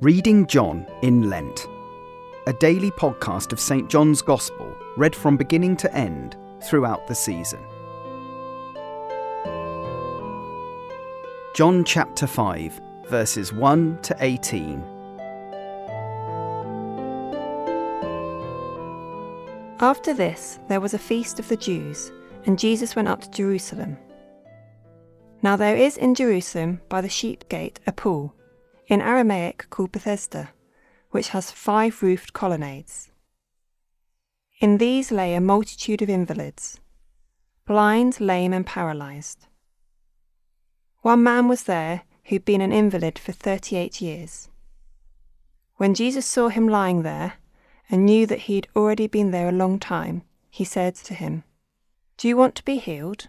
Reading John in Lent, a daily podcast of St. John's Gospel read from beginning to end throughout the season. John chapter 5, verses 1 to 18. After this, there was a feast of the Jews, and Jesus went up to Jerusalem. Now there is in Jerusalem by the sheep gate a pool, in Aramaic called Bethesda, which has five roofed colonnades. In these lay a multitude of invalids, blind, lame, and paralyzed. One man was there who'd been an invalid for thirty eight years. When Jesus saw him lying there, and knew that he'd already been there a long time, he said to him, Do you want to be healed?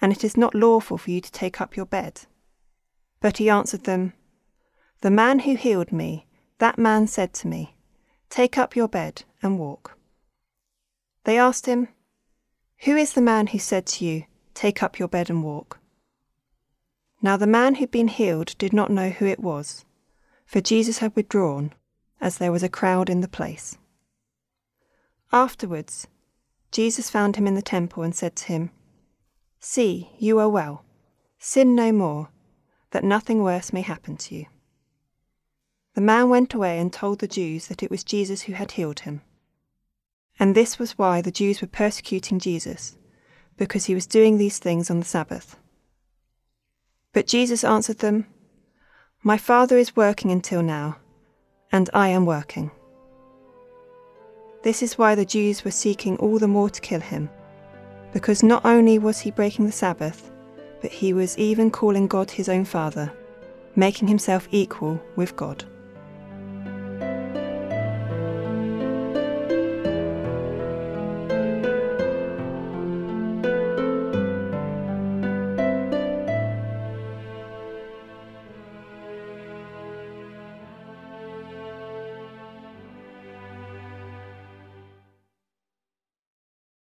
and it is not lawful for you to take up your bed. But he answered them, The man who healed me, that man said to me, Take up your bed and walk. They asked him, Who is the man who said to you, Take up your bed and walk? Now the man who'd been healed did not know who it was, for Jesus had withdrawn, as there was a crowd in the place. Afterwards, Jesus found him in the temple and said to him, See, you are well. Sin no more, that nothing worse may happen to you. The man went away and told the Jews that it was Jesus who had healed him. And this was why the Jews were persecuting Jesus, because he was doing these things on the Sabbath. But Jesus answered them, My Father is working until now, and I am working. This is why the Jews were seeking all the more to kill him, because not only was he breaking the Sabbath, but he was even calling God his own Father, making himself equal with God.